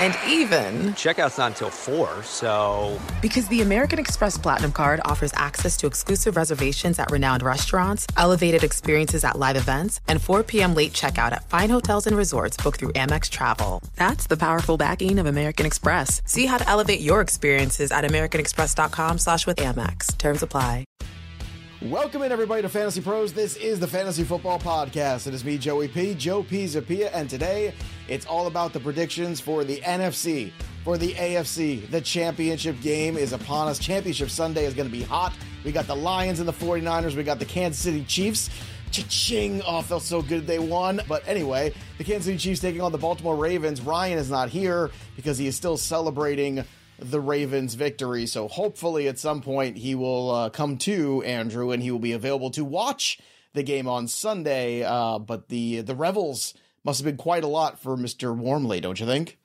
And even, Checkout's not until 4, so. because the American Express Platinum card offers access to exclusive reservations at renowned restaurants, elevated experiences at live events, and 4 p.m. late checkout at fine hotels and resorts booked through Amex Travel. That's the powerful backing of American Express. See how to elevate your experiences at americanexpress.com slash with Amex. Terms apply. Welcome in, everybody, to Fantasy Pros. This is the Fantasy Football Podcast. It is me, Joey P, Joe Pisapia, and today it's all about the predictions for the NFC, for the AFC. The championship game is upon us. Championship Sunday is going to be hot. We got the Lions and the 49ers, we got the Kansas City Chiefs. Cha-ching! Oh, felt so good they won. But anyway, the Kansas City Chiefs taking on the Baltimore Ravens. Ryan is not here because he is still celebrating the Ravens' victory. So hopefully, at some point, he will uh, come to Andrew and he will be available to watch the game on Sunday. Uh, but the the revels must have been quite a lot for Mister Wormeli, don't you think?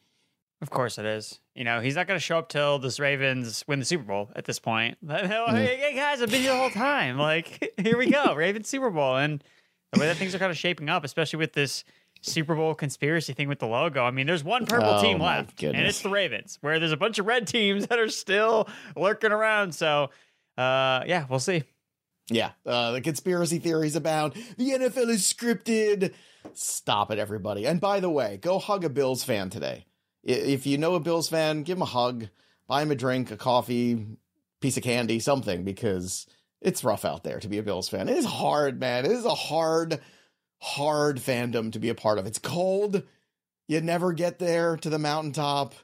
Of course it is. You know, he's not going to show up till this Ravens win the Super Bowl at this point. Hey, guys, I've been here the whole time. Like, here we go, Ravens Super Bowl. And the way that things are kind of shaping up, especially with this Super Bowl conspiracy thing with the logo. I mean, there's one purple Oh, team left, and it's the Ravens, where there's a bunch of red teams that are still lurking around. So, uh, yeah, we'll see. Yeah, uh, the conspiracy theories abound. The NFL is scripted. Stop it, everybody. And by the way, go hug a Bills fan today. If you know a Bills fan, give him a hug, buy him a drink, a coffee, piece of candy, something, because it's rough out there to be a Bills fan. It is hard, man. It is a hard, hard fandom to be a part of. It's cold. You never get there to the mountaintop.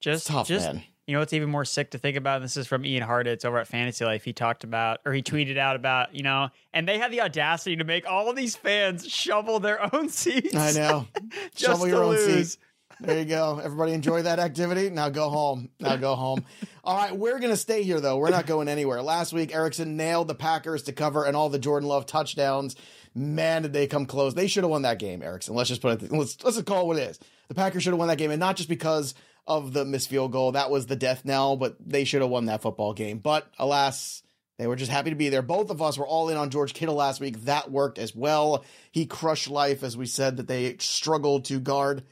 Just, tough, just, man. You know what's even more sick to think about? This is from Ian Hartitz over at Fantasy Life. He talked about, or he tweeted out about, you know, and they had the audacity to make all of these fans shovel their own seats. I know. just Shovel to your own lose. seat. There you go. Everybody enjoy that activity. Now go home. Now go home. All right, we're going to stay here, though. We're not going anywhere. Last week, Erickson nailed the Packers to cover and all the Jordan Love touchdowns. Man, did they come close. They should have won that game, Erickson. Let's just put it, let's, let's just call it what it is. The Packers should have won that game, and not just because of the missed field goal. That was the death knell, but they should have won that football game. But alas, they were just happy to be there. Both of us were all in on George Kittle last week. That worked as well. He crushed life, as we said, that they struggled to guard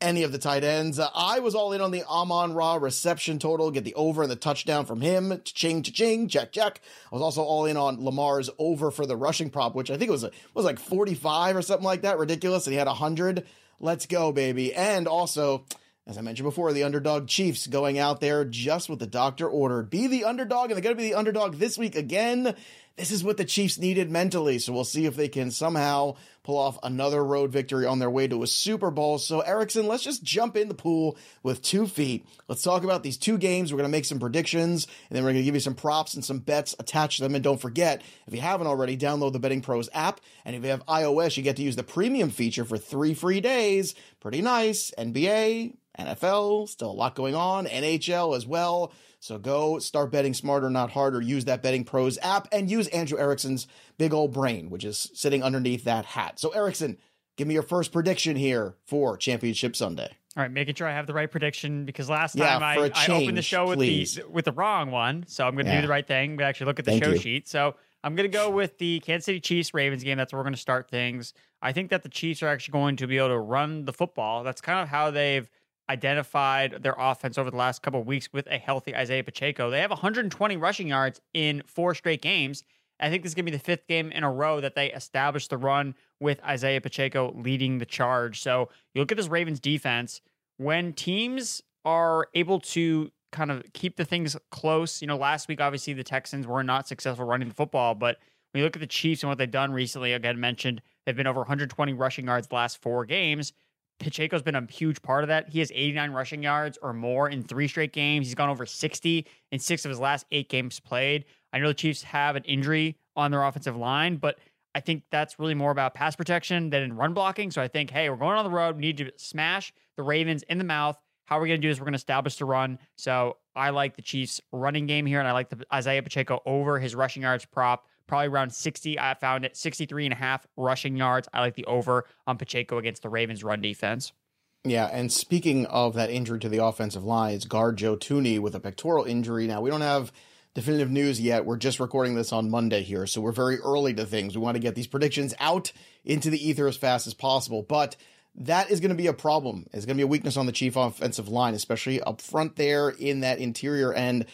any of the tight ends. Uh, I was all in on the Amon Ra reception total, get the over and the touchdown from him. Ching, ching, check, check. I was also all in on Lamar's over for the rushing prop, which I think was was like 45 or something like that. Ridiculous. And he had 100. Let's go, baby. And also, as I mentioned before, the underdog Chiefs going out there just what the doctor ordered. Be the underdog, and they're going to be the underdog this week again. This is what the Chiefs needed mentally. So we'll see if they can somehow pull off another road victory on their way to a Super Bowl. So, Erickson, let's just jump in the pool with two feet. Let's talk about these two games. We're going to make some predictions, and then we're going to give you some props and some bets attached to them. And don't forget, if you haven't already, download the Betting Pros app. And if you have iOS, you get to use the premium feature for three free days. Pretty nice. NBA, NFL, still a lot going on, NHL as well. So go start betting smarter, not harder. Use that Betting Pros app and use Andrew Erickson's big old brain, which is sitting underneath that hat. So, Erickson, give me your first prediction here for Championship Sunday. All right, making sure I have the right prediction because last time I, a I opened the show with please. the with the wrong one, so I'm going to Yeah. do the right thing. We actually look at the Thank show you. sheet. So I'm going to go with the Kansas City Chiefs Ravens game. That's where we're going to start things. I think that the Chiefs are actually going to be able to run the football. That's kind of how they've identified their offense over the last couple of weeks with a healthy Isiah Pacheco. They have 120 rushing yards in four straight games. I think this is going to be the fifth game in a row that they establish the run with Isiah Pacheco leading the charge. So you look at this Ravens defense when teams are able to kind of keep the things close. You know, last week obviously the Texans were not successful running the football, but when you look at the Chiefs and what they've done recently, again mentioned they've been over 120 rushing yards the last four games. Pacheco's been a huge part of that. He has 89 rushing yards or more in three straight games. He's gone over 60 in six of his last eight games played. I know the Chiefs have an injury on their offensive line, but I think that's really more about pass protection than in run blocking. So I think, hey, we're going on the road. We need to smash the Ravens in the mouth. How are we going to do this? We're going to establish the run. So I like the Chiefs running game here, and I like the Isiah Pacheco over his rushing yards prop, probably around 60. I found it 63 and a half rushing yards. I like the over on Pacheco against the Ravens run defense. Yeah, and speaking of that injury to the offensive line, it's guard Joe Thuney with a pectoral injury. Now, we don't have definitive news yet. We're just recording this on Monday here, so we're very early to things. We want to get these predictions out into the ether as fast as possible, but that is going to be a problem. It's going to be a weakness on the Chief offensive line, especially up front there in that interior end.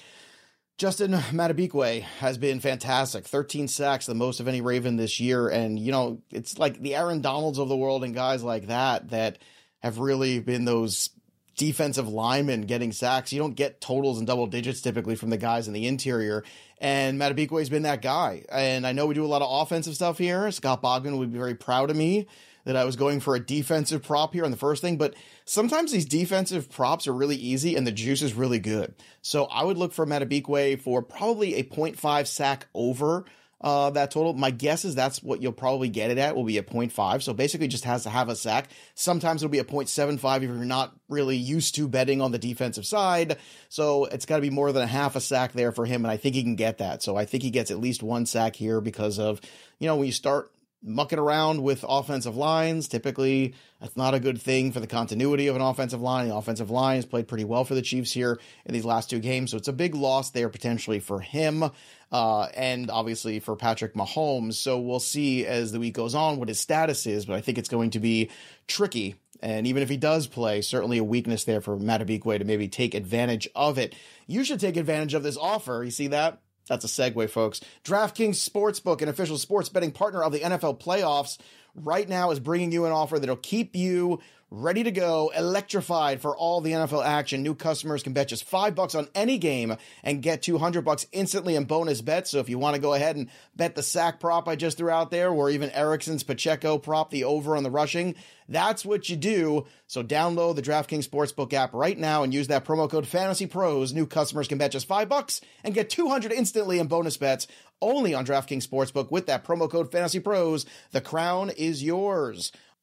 Justin Madubuike has been fantastic. 13 sacks, the most of any Raven this year. And, you know, it's like the Aaron Donalds of the world and guys like that that have really been those defensive linemen getting sacks. You don't get totals in double digits typically from the guys in the interior. And Madubuike has been that guy. And I know we do a lot of offensive stuff here. Scott Bogman would be very proud of me that I was going for a defensive prop here on the first thing, but sometimes these defensive props are really easy and the juice is really good. So I would look for Madubuike for probably a 0.5 sack over uh, that total. My guess is that's what you'll probably get it at will be a 0.5. So basically just has to have a sack. Sometimes it'll be a 0.75 if you're not really used to betting on the defensive side. So it's got to be more than a half a sack there for him. And I think he can get that. So I think he gets at least one sack here because of, you know, when you start mucking around with offensive lines. Typically, that's not a good thing for the continuity of an offensive line. The offensive line has played pretty well for the Chiefs here in these last two games, so it's a big loss there potentially for him. Uh, and obviously for Patrick Mahomes. So we'll see as the week goes on what his status is, but I think it's going to be tricky. And even if he does play, certainly a weakness there for Madubuike to maybe take advantage of it. You should take advantage of this offer. You see that? That's a segue, folks. DraftKings Sportsbook, an official sports betting partner of the NFL playoffs, right now is bringing you an offer that'll keep you ready to go, electrified for all the NFL action. New customers can bet just five bucks on any game and get 200 bucks instantly in bonus bets. So if you want to go ahead and bet the sack prop I just threw out there, or even Erickson's Pacheco prop, the over on the rushing, that's what you do. So download the DraftKings Sportsbook app right now and use that promo code Fantasy Pros. New customers can bet just five bucks and get 200 instantly in bonus bets only on DraftKings Sportsbook with that promo code Fantasy Pros. The crown is yours.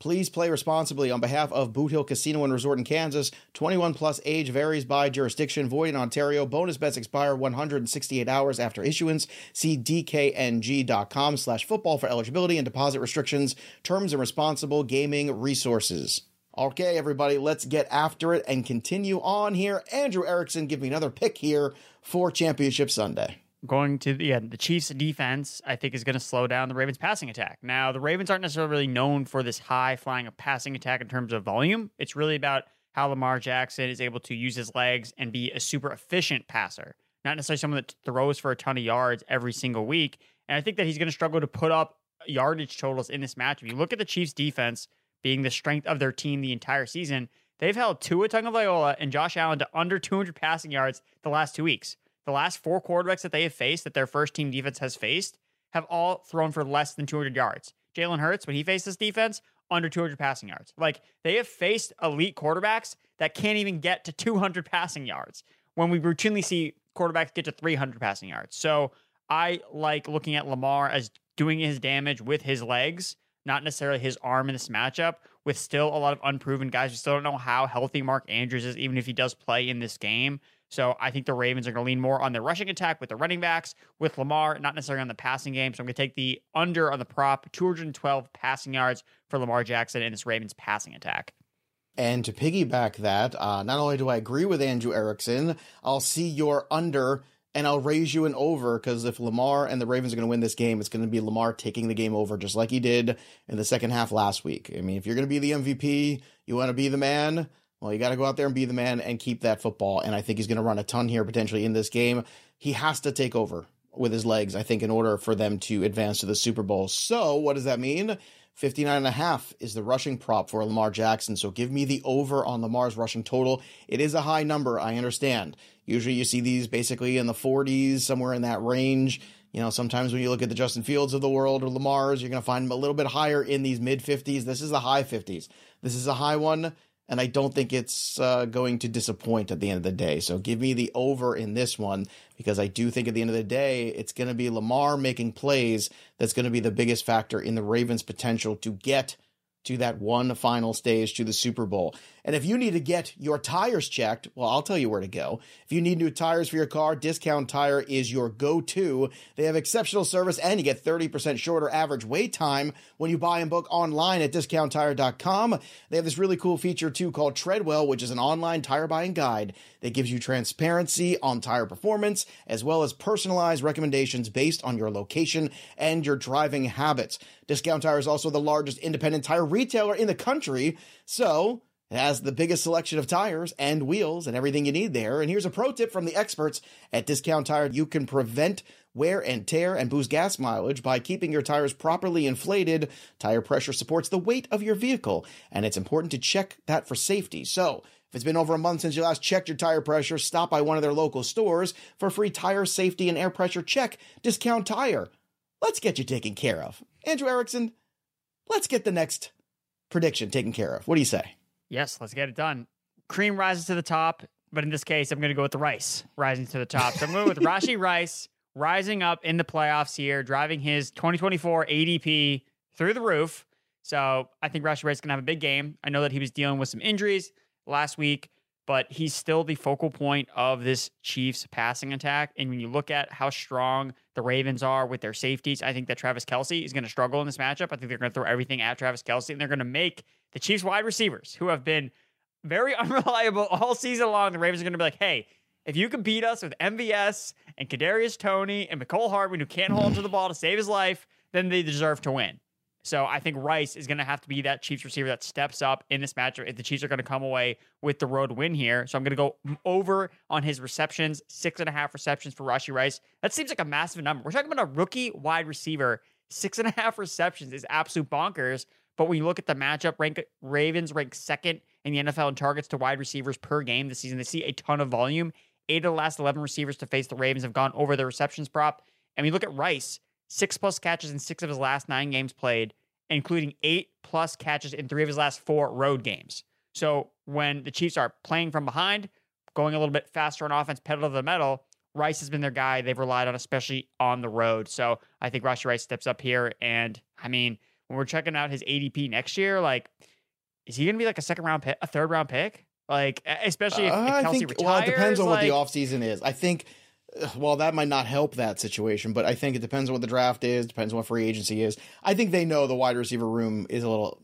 Please play responsibly on behalf of Boot Hill Casino and Resort in Kansas. 21 plus age varies by jurisdiction. Void in Ontario. Bonus bets expire 168 hours after issuance. See dkng.com slash football for eligibility and deposit restrictions, terms and responsible gaming resources. Okay, everybody, let's get after it and continue on here. Andrew Erickson, give me another pick here for Championship Sunday going to the, yeah, the Chiefs defense, I think is going to slow down the Ravens passing attack. Now, the Ravens aren't necessarily really known for this high flying of passing attack in terms of volume. It's really about how Lamar Jackson is able to use his legs and be a super efficient passer, not necessarily someone that throws for a ton of yards every single week. And I think that he's going to struggle to put up yardage totals in this match. If you look at the Chiefs defense being the strength of their team the entire season, they've held Tua Tagovailoa and Josh Allen to under 200 passing yards the last two weeks the last four quarterbacks that they have faced, that their first team defense has faced, have all thrown for less than 200 yards. Jalen Hurts, when he faced this defense, under 200 passing yards. Like they have faced elite quarterbacks that can't even get to 200 passing yards when we routinely see quarterbacks get to 300 passing yards. So I like looking at Lamar as doing his damage with his legs, not necessarily his arm in this matchup, with still a lot of unproven guys. We still don't know how healthy Mark Andrews is, even if he does play in this game. So I think the Ravens are going to lean more on their rushing attack with the running backs, with Lamar, not necessarily on the passing game. So I'm going to take the under on the prop, 212 passing yards for Lamar Jackson in this Ravens passing attack. And to piggyback that, uh, not only do I agree with Andrew Erickson, I'll see your under and I'll raise you an over because if Lamar and the Ravens are going to win this game, it's going to be Lamar taking the game over just like he did in the second half last week. I mean, if you're going to be the MVP, you want to be the man well, you got to go out there and be the man and keep that football. And I think he's going to run a ton here potentially in this game. He has to take over with his legs, I think, in order for them to advance to the Super Bowl. So, what does that mean? 59 and a half is the rushing prop for Lamar Jackson. So give me the over on Lamar's rushing total. It is a high number, I understand. Usually you see these basically in the 40s, somewhere in that range. You know, sometimes when you look at the Justin Fields of the world or Lamar's, you're going to find them a little bit higher in these mid 50s. This is the high 50s. This is a high one and I don't think it's uh, going to disappoint at the end of the day. So give me the over in this one because I do think at the end of the day, it's going to be Lamar making plays that's going to be the biggest factor in the Ravens' potential to get to that one final stage to the Super Bowl. And if you need to get your tires checked, well, I'll tell you where to go. If you need new tires for your car, Discount Tire is your go to. They have exceptional service and you get 30% shorter average wait time when you buy and book online at discounttire.com. They have this really cool feature too called Treadwell, which is an online tire buying guide that gives you transparency on tire performance as well as personalized recommendations based on your location and your driving habits. Discount Tire is also the largest independent tire retailer in the country. So, it has the biggest selection of tires and wheels and everything you need there. And here's a pro tip from the experts at Discount Tire. You can prevent wear and tear and boost gas mileage by keeping your tires properly inflated. Tire pressure supports the weight of your vehicle, and it's important to check that for safety. So, if it's been over a month since you last checked your tire pressure, stop by one of their local stores for a free tire safety and air pressure check. Discount Tire. Let's get you taken care of. Andrew Erickson, let's get the next prediction taken care of. What do you say? Yes, let's get it done. Cream rises to the top, but in this case, I'm going to go with the rice rising to the top. So I'm going with Rashee Rice rising up in the playoffs here, driving his 2024 ADP through the roof. So I think Rashee Rice is going to have a big game. I know that he was dealing with some injuries last week, but he's still the focal point of this Chiefs passing attack. And when you look at how strong the Ravens are with their safeties, I think that Travis Kelce is going to struggle in this matchup. I think they're going to throw everything at Travis Kelce and they're going to make the Chiefs wide receivers, who have been very unreliable all season long, the Ravens are going to be like, hey, if you can beat us with MVS and Kadarius Toney and Mecole Hardman, who can't hold onto the ball to save his life, then they deserve to win. So I think Rice is going to have to be that Chiefs receiver that steps up in this matchup if the Chiefs are going to come away with the road win here. So I'm going to go over on his receptions, six and a half receptions for Rashee Rice. That seems like a massive number. We're talking about a rookie wide receiver. Six and a half receptions is absolute bonkers. But when you look at the matchup, rank Ravens rank second in the NFL in targets to wide receivers per game this season. They see a ton of volume. Eight of the last 11 receivers to face the Ravens have gone over their receptions prop. And we look at Rice, six plus catches in six of his last nine games played, including eight plus catches in three of his last four road games. So when the Chiefs are playing from behind, going a little bit faster on offense, pedal to the metal, Rice has been their guy they've relied on, especially on the road. So I think Rashee Rice steps up here. And I mean, when we're checking out his ADP next year, like, is he going to be like a second round pick, a third round pick? Like, especially if, if Uh, I Kelce think, retires. well, it depends on like, what the offseason is. I think, well, that might not help that situation, but I think it depends on what the draft is, depends on what free agency is. I think they know the wide receiver room is a little,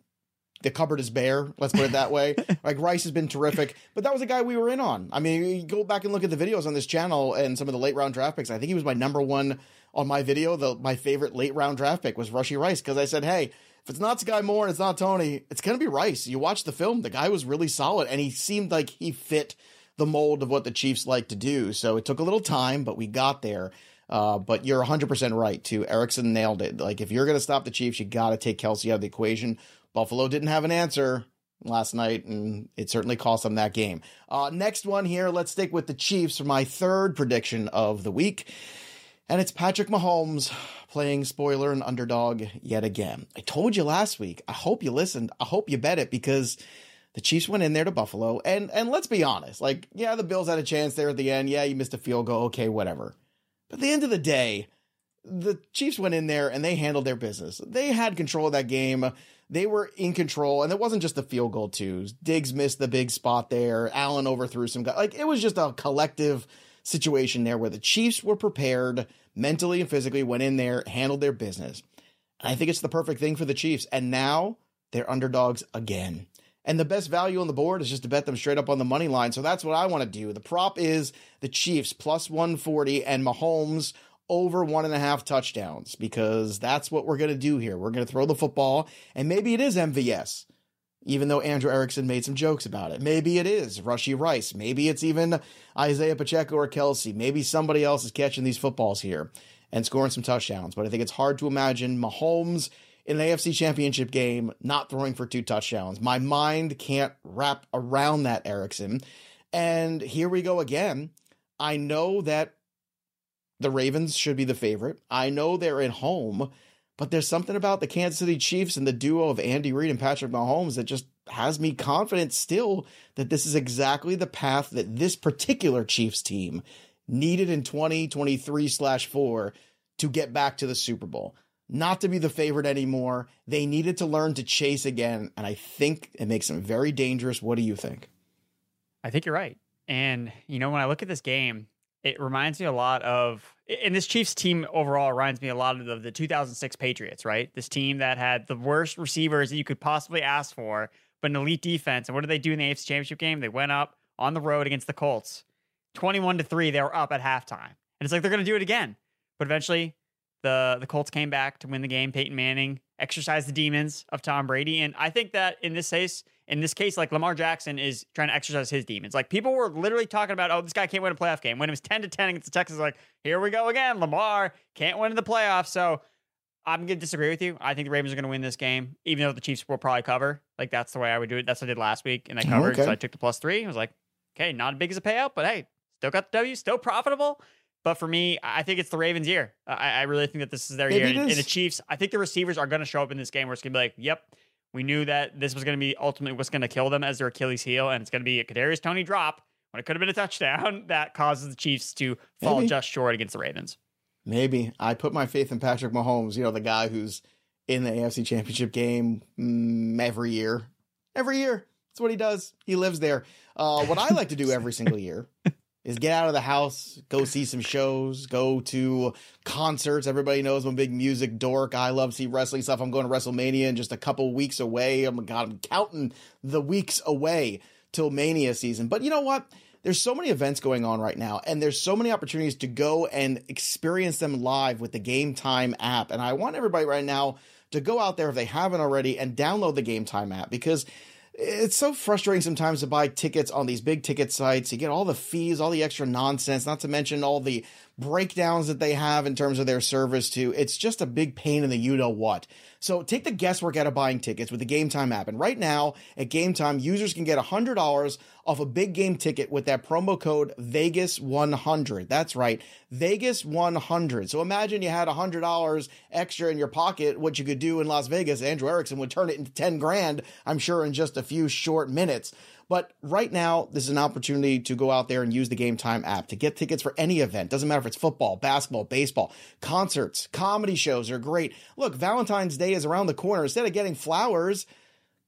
the cupboard is bare. Let's put it that way. like Rice has been terrific, but that was a guy we were in on. I mean, you go back and look at the videos on this channel and some of the late round draft picks. I think he was my number one on my video. The my favorite late round draft pick was Rashee Rice because I said, hey. If it's not Sky Moore and it's not Toney, it's going to be Rice. You watch the film, the guy was really solid and he seemed like he fit the mold of what the Chiefs like to do. So it took a little time, but we got there. Uh, but you're 100% right, too. Erickson nailed it. Like, if you're going to stop the Chiefs, you got to take Kelce out of the equation. Buffalo didn't have an answer last night, and it certainly cost them that game. Uh, next one here, let's stick with the Chiefs for my third prediction of the week. And it's Patrick Mahomes playing spoiler and underdog yet again. I told you last week. I hope you listened. I hope you bet it because the Chiefs went in there to Buffalo. And and let's be honest, like, yeah, the Bills had a chance there at the end. Yeah, you missed a field goal. Okay, whatever. But at the end of the day, the Chiefs went in there and they handled their business. They had control of that game. They were in control, and it wasn't just the field goal too. Diggs missed the big spot there. Allen overthrew some guy. Like it was just a collective situation there where the Chiefs were prepared mentally and physically, went in there, handled their business. And I think it's the perfect thing for the Chiefs. And now they're underdogs again. And the best value on the board is just to bet them straight up on the money line. So that's what I want to do. The prop is the Chiefs plus 140 and Mahomes over one and a half touchdowns because that's what we're going to do here. We're going to throw the football, and maybe it is MVS, even though Andrew Erickson made some jokes about it. Maybe it is Rashee Rice. Maybe it's even Isiah Pacheco or Kelce. Maybe somebody else is catching these footballs here and scoring some touchdowns. But I think it's hard to imagine Mahomes in an AFC championship game not throwing for two touchdowns. My mind can't wrap around that, Erickson. And here we go again. I know that the Ravens should be the favorite. I know they're at home, but there's something about the Kansas City Chiefs and the duo of Andy Reid and Patrick Mahomes that just has me confident still that this is exactly the path that this particular Chiefs team needed in 2023 slash four to get back to the Super Bowl. not to be the favorite anymore. They needed to learn to chase again, and I think it makes them very dangerous. What do you think? I think you're right. And, you know, when I look at this game, it reminds me a lot of, and this Chiefs team overall reminds me a lot of the, the 2006 Patriots, right? This team that had the worst receivers that you could possibly ask for, but an elite defense. And what did they do in the AFC Championship game? They went up on the road against the Colts. 21 to 3, they were up at halftime. And it's like they're going to do it again. But eventually, the the Colts came back to win the game. Peyton Manning exercised the demons of Tom Brady, and I think that in this case, in this case, like Lamar Jackson is trying to exercise his demons. Like people were literally talking about, oh, this guy can't win a playoff game. When it was ten to ten against the Texans, like here we go again. Lamar can't win in the playoffs. So I'm gonna disagree with you. I think the Ravens are gonna win this game, even though the Chiefs will probably cover. Like that's the way I would do it. That's what I did last week, and I covered. Okay. So I took the plus three. I was like, okay, not as big as a payout, but hey, still got the W, still profitable. But for me, I think it's the Ravens' year. I, I really think that this is their Maybe year. And, and the Chiefs, I think the receivers are going to show up in this game where it's going to be like, yep, we knew that this was going to be ultimately what's going to kill them as their Achilles heel. And it's going to be a Kadarius Toney drop when it could have been a touchdown that causes the Chiefs to fall Maybe. just short against the Ravens. Maybe I put my faith in Patrick Mahomes. You know, the guy who's in the AFC Championship game mm, every year. Every year, that's what he does. He lives there. Uh, what I like to do every single year is get out of the house, go see some shows, go to concerts. Everybody knows I'm a big music dork. I love to see wrestling stuff. I'm going to WrestleMania in just a couple weeks away. Oh my god, I'm counting the weeks away till Mania season. But you know what? There's so many events going on right now, and there's so many opportunities to go and experience them live with the Game Time app. And I want everybody right now to go out there if they haven't already and download the Game Time app because it's so frustrating sometimes to buy tickets on these big ticket sites. You get all the fees, all the extra nonsense, not to mention all the breakdowns that they have in terms of their service too. It's just a big pain in the you know what. So take the guesswork out of buying tickets with the Game Time app. And right now at Game Time, users can get $100 off a big game ticket with that promo code Vegas100. That's right, Vegas100. So imagine you had $100 extra in your pocket, what you could do in Las Vegas. Andrew Erickson would turn it into 10 grand, I'm sure, in just a few short minutes. But right now, this is an opportunity to go out there and use the Game Time app to get tickets for any event. Doesn't matter if it's football, basketball, baseball, concerts, comedy shows are great. Look, Valentine's Day is around the corner. Instead of getting flowers,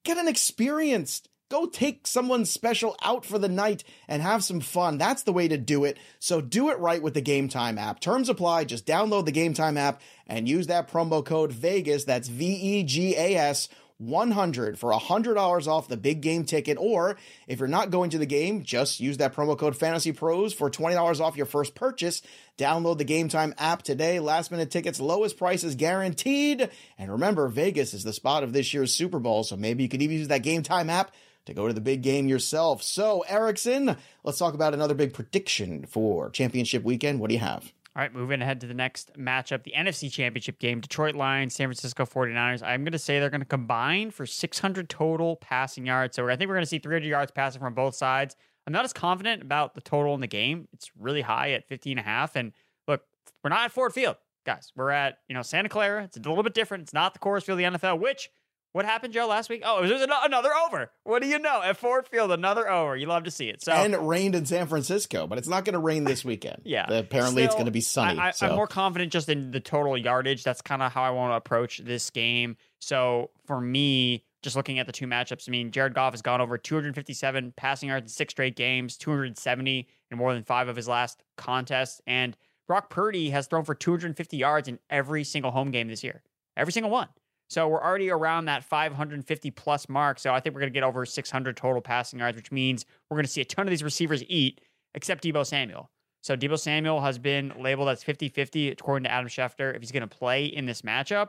get an experience. Go take someone special out for the night and have some fun. That's the way to do it. So do it right with the Game Time app. Terms apply. Just download the Game Time app and use that promo code VEGAS. That's V E G A S 100 for $100 off the big game ticket. Or if you're not going to the game, just use that promo code Fantasy Pros for $20 off your first purchase. Download the Game Time app today. Last minute tickets, lowest prices guaranteed. And remember, Vegas is the spot of this year's Super Bowl, so maybe you could even use that Game Time app to go to the big game yourself. So, Erickson, let's talk about another big prediction for championship weekend. What do you have? All right, moving ahead to the next matchup, the NFC Championship game, Detroit Lions, San Francisco 49ers. I'm going to say they're going to combine for 600 total passing yards. So I think we're going to see 300 yards passing from both sides. I'm not as confident about the total in the game. It's really high at 15 and a half. And look, we're not at Ford Field, guys. We're at, you know, Santa Clara. It's a little bit different. It's not the Coors Field of the NFL, which what happened, Joe, last week? Oh, it was another over. What do you know? At Ford Field, another over. You love to see it. So and it rained in San Francisco, but it's not going to rain this weekend. Yeah. Apparently, it's going to be sunny. I, I, so. I'm more confident just in the total yardage. That's kind of how I want to approach this game. So for me, just looking at the two matchups, I mean, Jared Goff has gone over 257 passing yards in six straight games, 270 in more than five of his last contests. And Brock Purdy has thrown for 250 yards in every single home game this year, every single one. So we're already around that 550 plus mark. So I think we're going to get over 600 total passing yards, which means we're going to see a ton of these receivers eat, except Deebo Samuel. So Deebo Samuel has been labeled as 50 50, according to Adam Schefter, if he's going to play in this matchup.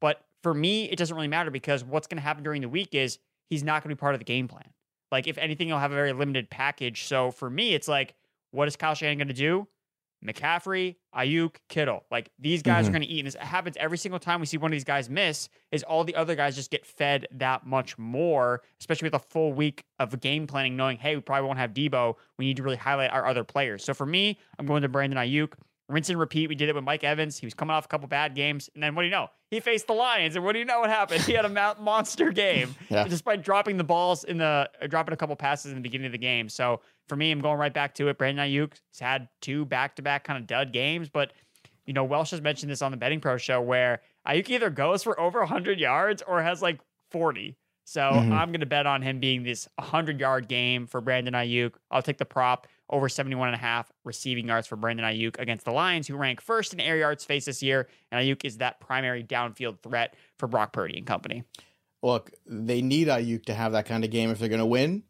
But for me, it doesn't really matter because what's going to happen during the week is he's not going to be part of the game plan. Like, if anything, he'll have a very limited package. So for me, it's like, what is Kyle Shanahan going to do? McCaffrey, Aiyuk, Kittle. Like these guys Mhm. are going to eat. And this happens every single time we see one of these guys miss, is all the other guys just get fed that much more, especially with a full week of game planning, knowing, hey, we probably won't have Deebo. We need to really highlight our other players. So for me, I'm going to Brandon Aiyuk. Rinse and repeat. We did it with Mike Evans. He was coming off a couple bad games. And then what do you know? He faced the Lions. And what do you know what happened? He had a monster game Yeah. despite dropping the balls in the, uh, dropping a couple passes in the beginning of the game. So for me, I'm going right back to it. Brandon Aiyuk has had two back to back kind of dud games, but you know, Welsh has mentioned this on the Betting Pro show where Aiyuk either goes for over 100 yards or has like 40. So Mhm. I'm going to bet on him being this 100 yard game for Brandon Aiyuk. I'll take the prop over 71 and a half receiving yards for Brandon Aiyuk against the Lions, who rank first in air yards faced this year. And Aiyuk is that primary downfield threat for Brock Purdy and company. Look, they need Aiyuk to have that kind of game if they're going to win.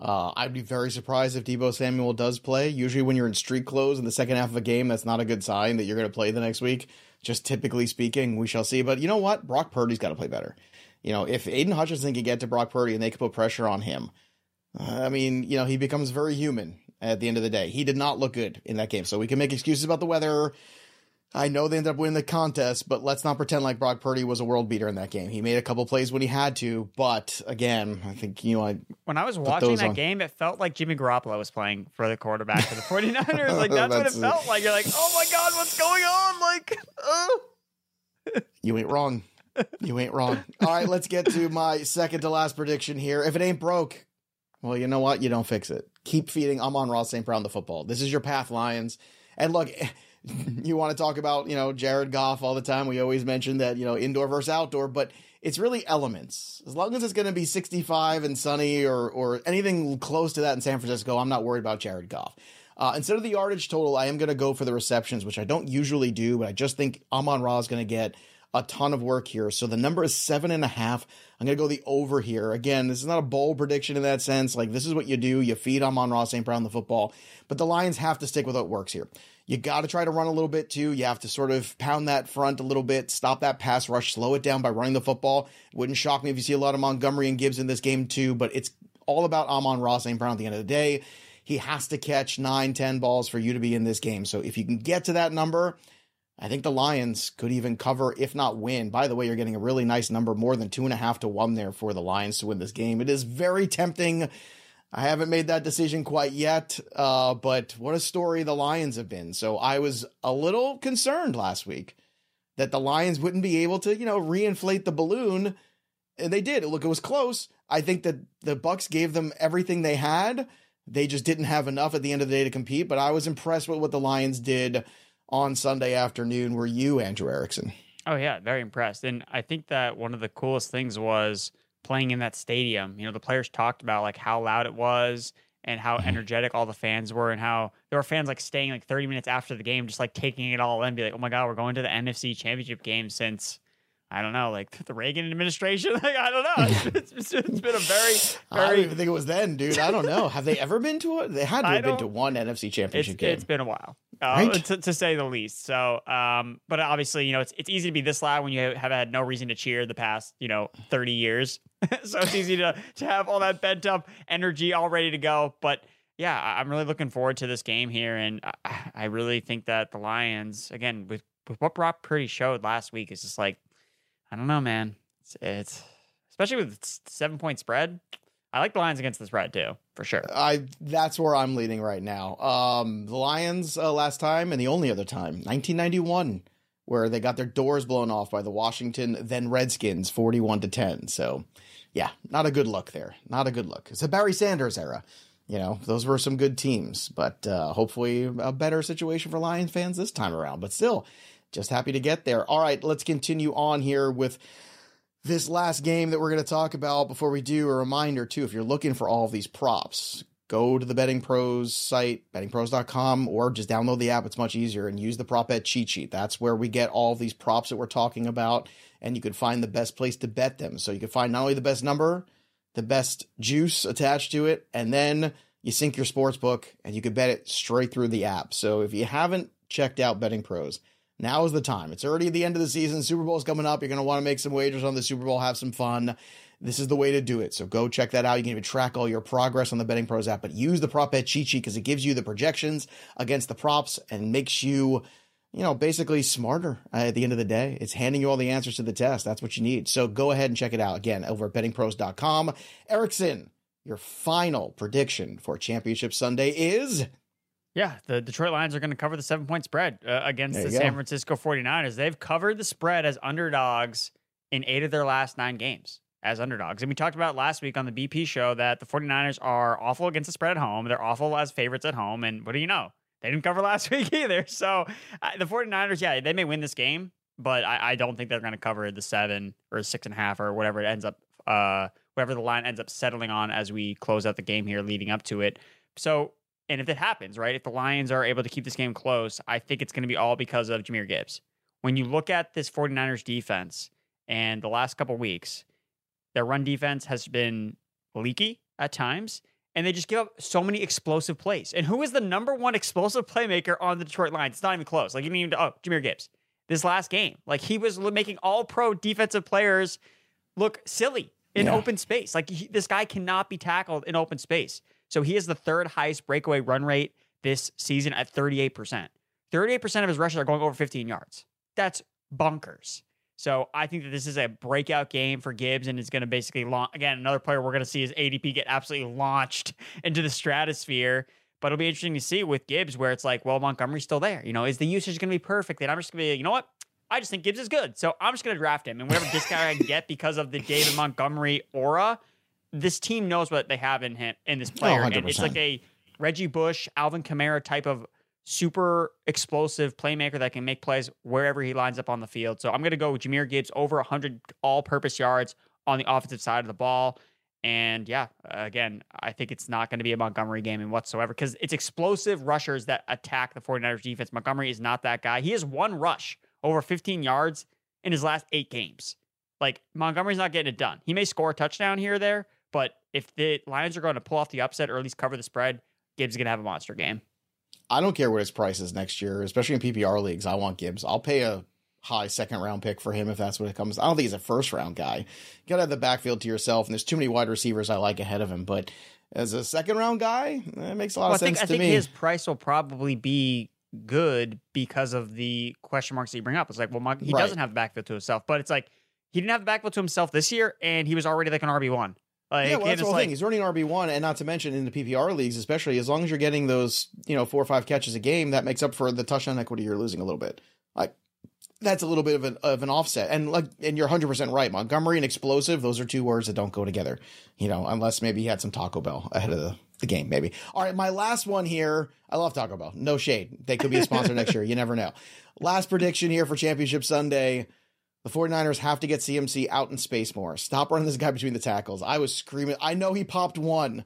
Uh, I'd be very surprised if Deebo Samuel does play. Usually, when you're in street clothes in the second half of a game, that's not a good sign that you're going to play the next week. Just typically speaking, we shall see. But you know what? Brock Purdy's got to play better. You know, if Aidan Hutchinson can get to Brock Purdy and they can put pressure on him, I mean, you know, he becomes very human at the end of the day. He did not look good in that game. So we can make excuses about the weather. I know they ended up winning the contest, but let's not pretend like Brock Purdy was a world beater in that game. He made a couple plays when he had to, but again, I think you know, I, When I was watching that on. game, it felt like Jimmy Garoppolo was playing for the quarterback for the 49ers. like, that's, what it That's- felt like. You're like, oh my God, what's going on? Like, uh. you ain't wrong. You ain't wrong. All right, let's get to my second to last prediction here. If it ain't broke, well, you know what? You don't fix it. Keep feeding Amon-Ra St. Brown the football. This is your path, Lions. And look, you want to talk about, you know, Jared Goff all the time. We always mention that, you know, indoor versus outdoor, but it's really elements. As long as it's going to be 65 and sunny or or anything close to that in San Francisco, I'm not worried about Jared Goff. Uh, instead of the yardage total, I am going to go for the receptions, which I don't usually do, but I just think Amon Ra is going to get a ton of work here. So the number is seven and a half. I'm going to go the over here. Again, this is not a bold prediction in that sense. Like, this is what you do. You feed Amon-Ra St. Brown the football, but the Lions have to stick with what works here. You got to try to run a little bit too. You have to sort of pound that front a little bit, stop that pass rush, slow it down by running the football. Wouldn't shock me if you see a lot of Montgomery and Gibbs in this game too, but it's all about Amon-Ra St. Brown at the end of the day. He has to catch nine, 10 balls for you to be in this game. So if you can get to that number, I think the Lions could even cover, if not win. By the way, you're getting a really nice number, more than two and a half to one there for the Lions to win this game. It is very tempting. I haven't made that decision quite yet, uh, but what a story the Lions have been. So I was a little concerned last week that the Lions wouldn't be able to, you know, reinflate the balloon. And they did. Look, it was close. I think that the Bucks gave them everything they had. They just didn't have enough at the end of the day to compete. But I was impressed with what the Lions did on Sunday afternoon. Were you, Andrew Erickson? Oh yeah, very impressed. And I think that one of the coolest things was playing in that stadium. You know, the players talked about like how loud it was and how mm-hmm. energetic all the fans were and how there were fans like staying like 30 minutes after the game just like taking it all in be like, "Oh my god, we're going to the NFC Championship game since I don't know, like the Reagan administration. Like I don't know. It's, it's, it's been a very, I don't even think it was then, dude. I don't know. Have they ever been to it? They had to I have been to one NFC It's, Championship game. it's been a while, uh, Right? to, to say the least. So, um, but obviously, you know, it's it's easy to be this loud when you have had no reason to cheer the past, you know, thirty years. so it's easy to to have all that bent up energy all ready to go. But yeah, I'm really looking forward to this game here, and I, I really think that the Lions, again, with with what Brock Purdy showed last week, is just like, I don't know, man. It's, it's especially with seven point spread. I like the Lions against the spread too, for sure. I that's where I'm leaning right now. Um, the Lions uh, last time and the only other time, 1991, where they got their doors blown off by the Washington then Redskins, 41 to 10. So, yeah, not a good look there. Not a good look. It's a Barry Sanders era. You know, those were some good teams, but uh, hopefully a better situation for Lions fans this time around. But still, just happy to get there. All right, let's continue on here with this last game that we're going to talk about. Before we do a reminder too if you're looking for all of these props go to the betting pros site bettingpros.com or just download the app. It's much easier and use the prop bet cheat sheet. That's where we get all of these props that we're talking about and you can find the best place to bet them. So you can find not only the best number the best juice attached to it and then you sync your sports book and you can bet it straight through the app. So if you haven't checked out betting pros now is the time. It's already the end of the season. Super Bowl's coming up. You're going to want to make some wagers on the Super Bowl, have some fun. This is the way to do it. So go check that out. You can even track all your progress on the Betting Pros app, but use the prop bet cheat sheet because it gives you the projections against the props and makes you, you know, basically smarter at the end of the day. It's handing you all the answers to the test. That's what you need. So go ahead and check it out again over at bettingpros.com. Erickson, your final prediction for Championship Sunday is Yeah, the Detroit Lions are going to cover the seven point spread uh, against the go. San Francisco 49ers. They've covered the spread as underdogs in eight of their last nine games as underdogs. And we talked about last week on the BP show that the 49ers are awful against the spread at home. They're awful as favorites at home. And what do you know? They didn't cover last week either. So uh, the 49ers, yeah, they may win this game, but I, I don't think they're going to cover the seven or six and a half or whatever it ends up, uh, whatever the line ends up settling on as we close out the game here leading up to it. So, and if it happens, right, if the Lions are able to keep this game close, I think it's going to be all because of Jahmyr Gibbs. When you look at this 49ers defense and the last couple weeks, their run defense has been leaky at times and they just give up so many explosive plays. And who is the number one explosive playmaker on the Detroit Lions? It's not even close. Like you didn't oh Jahmyr Gibbs this last game. Like he was making all pro defensive players look silly in yeah. open space. Like he, this guy cannot be tackled in open space. So he is the third highest breakaway run rate this season at 38%. 38% of his rushes are going over 15 yards. That's bunkers. So I think that this is a breakout game for Gibbs and is going to basically launch again another player we're going to see his ADP get absolutely launched into the stratosphere. But it'll be interesting to see with Gibbs where it's like, well, Montgomery's still there. You know, is the usage going to be perfect? And I'm just going to be, you know what? I just think Gibbs is good. So I'm just going to draft him. And whatever discount I can get because of the David Montgomery aura, this team knows what they have in him in this oh, player. Oh, and it's like a Reggie Bush, Alvin Kamara type of super explosive playmaker that can make plays wherever he lines up on the field. So I'm going to go with Jahmyr Gibbs over 100 all purpose yards on the offensive side of the ball. And yeah, again, I think it's not going to be a Montgomery game in whatsoever because it's explosive rushers that attack the 49ers defense. Montgomery is not that guy. He has one rush over 15 yards in his last eight games. Like Montgomery's not getting it done. He may score a touchdown here or there, but if the Lions are going to pull off the upset or at least cover the spread, Gibbs is going to have a monster game. I don't care what his price is next year, especially in PPR leagues. I want Gibbs. I'll pay a high second round pick for him if that's what it comes. I don't think he's a first round guy. You gotta have the backfield to yourself, and there's too many wide receivers I like ahead of him. But as a second round guy, it makes a lot well, of sense I think, to I think me. His price will probably be good because of the question marks that you bring up. It's like, well, he right. doesn't have the backfield to himself, but it's like he didn't have the backfield to himself this year, and he was already like an RB one. Like, yeah, well, that's the whole like, thing. He's running RB one, and not to mention in the PPR leagues, especially as long as you're getting those, you know, four or five catches a game, that makes up for the touchdown equity you're losing a little bit. Like that's a little bit of an of an offset, and like, and you're 100 percent right. Montgomery and explosive; those are two words that don't go together. You know, unless maybe he had some Taco Bell ahead of the, the game, maybe. All right, my last one here. I love Taco Bell. No shade. They could be a sponsor next year. You never know. Last prediction here for Championship Sunday. The 49ers have to get CMC out in space more. Stop running this guy between the tackles. I was screaming. I know he popped one,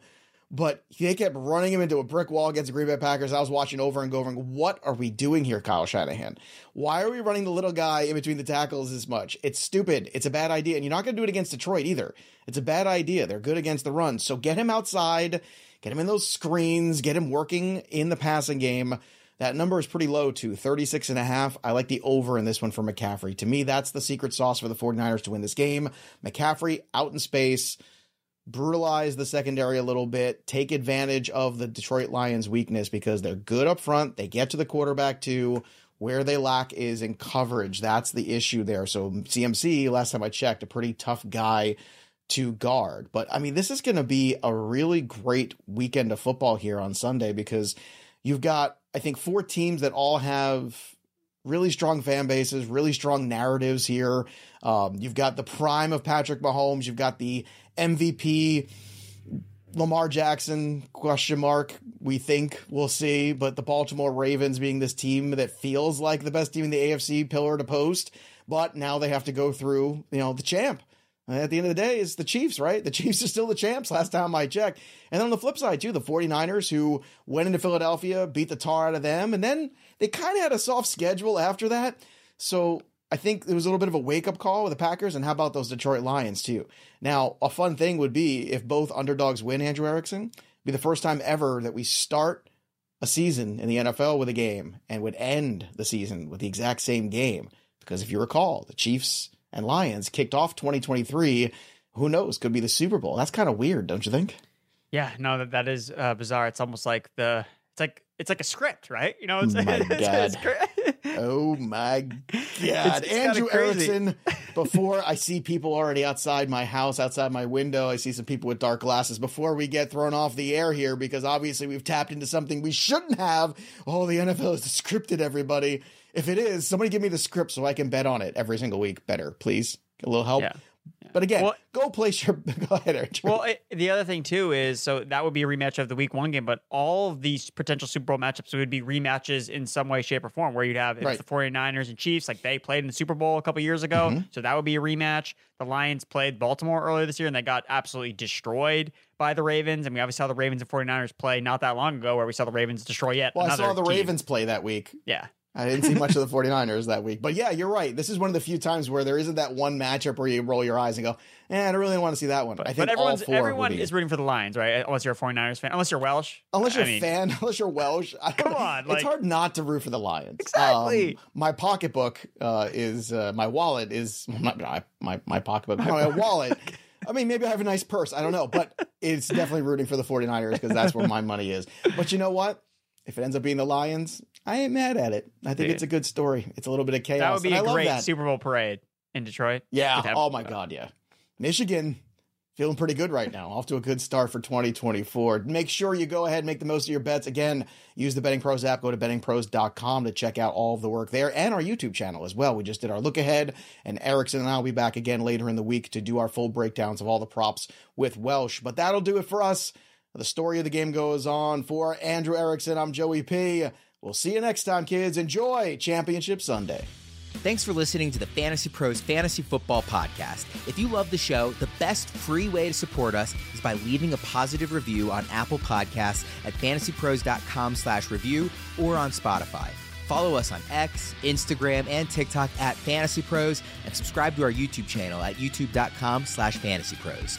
but they kept running him into a brick wall against the Green Bay Packers. I was watching over and and what are we doing here, Kyle Shanahan? Why are we running the little guy in between the tackles as much? It's stupid. It's a bad idea. And you're not going to do it against Detroit either. It's a bad idea. They're good against the run. So get him outside, get him in those screens, get him working in the passing game. That number is pretty low too, 36 and a half. I like the over in this one for McCaffrey. To me, that's the secret sauce for the 49ers to win this game. McCaffrey out in space, brutalize the secondary a little bit, take advantage of the Detroit Lions weakness because they're good up front. They get to the quarterback too. Where they lack is in coverage. That's the issue there. So CMC, last time I checked, a pretty tough guy to guard. But I mean, this is going to be a really great weekend of football here on Sunday because you've got I think four teams that all have really strong fan bases, really strong narratives here. Um, you've got the prime of Patrick Mahomes, you've got the MVP Lamar Jackson question mark. We think we'll see, but the Baltimore Ravens being this team that feels like the best team in the AFC pillar to post, but now they have to go through, you know, the champ. And at the end of the day, it's the Chiefs, right? The Chiefs are still the champs last time I checked. And then on the flip side, too, the 49ers who went into Philadelphia, beat the tar out of them, and then they kind of had a soft schedule after that. So I think it was a little bit of a wake up call with the Packers. And how about those Detroit Lions, too? Now, a fun thing would be if both underdogs win, Andrew Erickson, be the first time ever that we start a season in the NFL with a game and would end the season with the exact same game. Because if you recall, the Chiefs and Lions kicked off 2023. Who knows? Could be the Super Bowl. That's kind of weird, don't you think? Yeah, no, that that is uh, bizarre. It's almost like the it's like it's like a script, right? You know, it's, my it's, God. oh my God, it's, Andrew Erickson. before I see people already outside my house, outside my window, I see some people with dark glasses. Before we get thrown off the air here, because obviously we've tapped into something we shouldn't have. Oh, the NFL is scripted, everybody. If it is, somebody give me the script so I can bet on it every single week. Better, please. A little help. Yeah. But again, Well- go place your. Go ahead, Eric. Well, it, the other thing too is so that would be a rematch of the week one game, but all of these potential Super Bowl matchups would be rematches in some way, shape, or form. Where you'd have Right. the 49ers and Chiefs, like they played in the Super Bowl a couple years ago, Mm-hmm. so that would be a rematch. The Lions played Baltimore earlier this year and they got absolutely destroyed by the Ravens. And we obviously saw the Ravens and 49ers play not that long ago, where we saw the Ravens destroy yet well, I saw the team. Ravens play that week. Yeah. I didn't see much of the 49ers that week. But yeah, you're right. This is one of the few times where there isn't that one matchup where you roll your eyes and go, eh, I don't really want to see that one. I think But everyone's everyone is rooting for the Lions, right? Unless you're a 49ers fan, unless you're Welsh. Unless you're I mean, a fan, unless you're Welsh, Come on, like- it's hard not to root for the Lions. Exactly. Um, my pocketbook uh, is uh, my wallet is my my, my, my pocketbook. My wallet. I mean, maybe I have a nice purse. I don't know, but it's definitely rooting for the 49ers because that's where my money is. But you know what? If it ends up being the Lions, I ain't mad at it. I think Dude. it's a good story. It's a little bit of chaos. That would be a love great that. Super Bowl parade in Detroit. Yeah. Oh my God. Yeah. Michigan feeling pretty good right now. Off to a good start for 2024. Make sure you go ahead and make the most of your bets. Again, use the Betting Pros app. Go to bettingpros.com to check out all of the work there and our YouTube channel as well. We just did our look ahead, and Erickson and I will be back again later in the week to do our full breakdowns of all the props with Welsh. But that'll do it for us. The story of the game goes on. For Andrew Erickson, I'm Joey P. We'll see you next time, kids. Enjoy Championship Sunday. Thanks for listening to the Fantasy Pros Fantasy Football Podcast. If you love the show, the best free way to support us is by leaving a positive review on Apple Podcasts at fantasypros.com slash review or on Spotify. Follow us on X, Instagram, and TikTok at Fantasy Pros and subscribe to our YouTube channel at youtube.com slash fantasypros.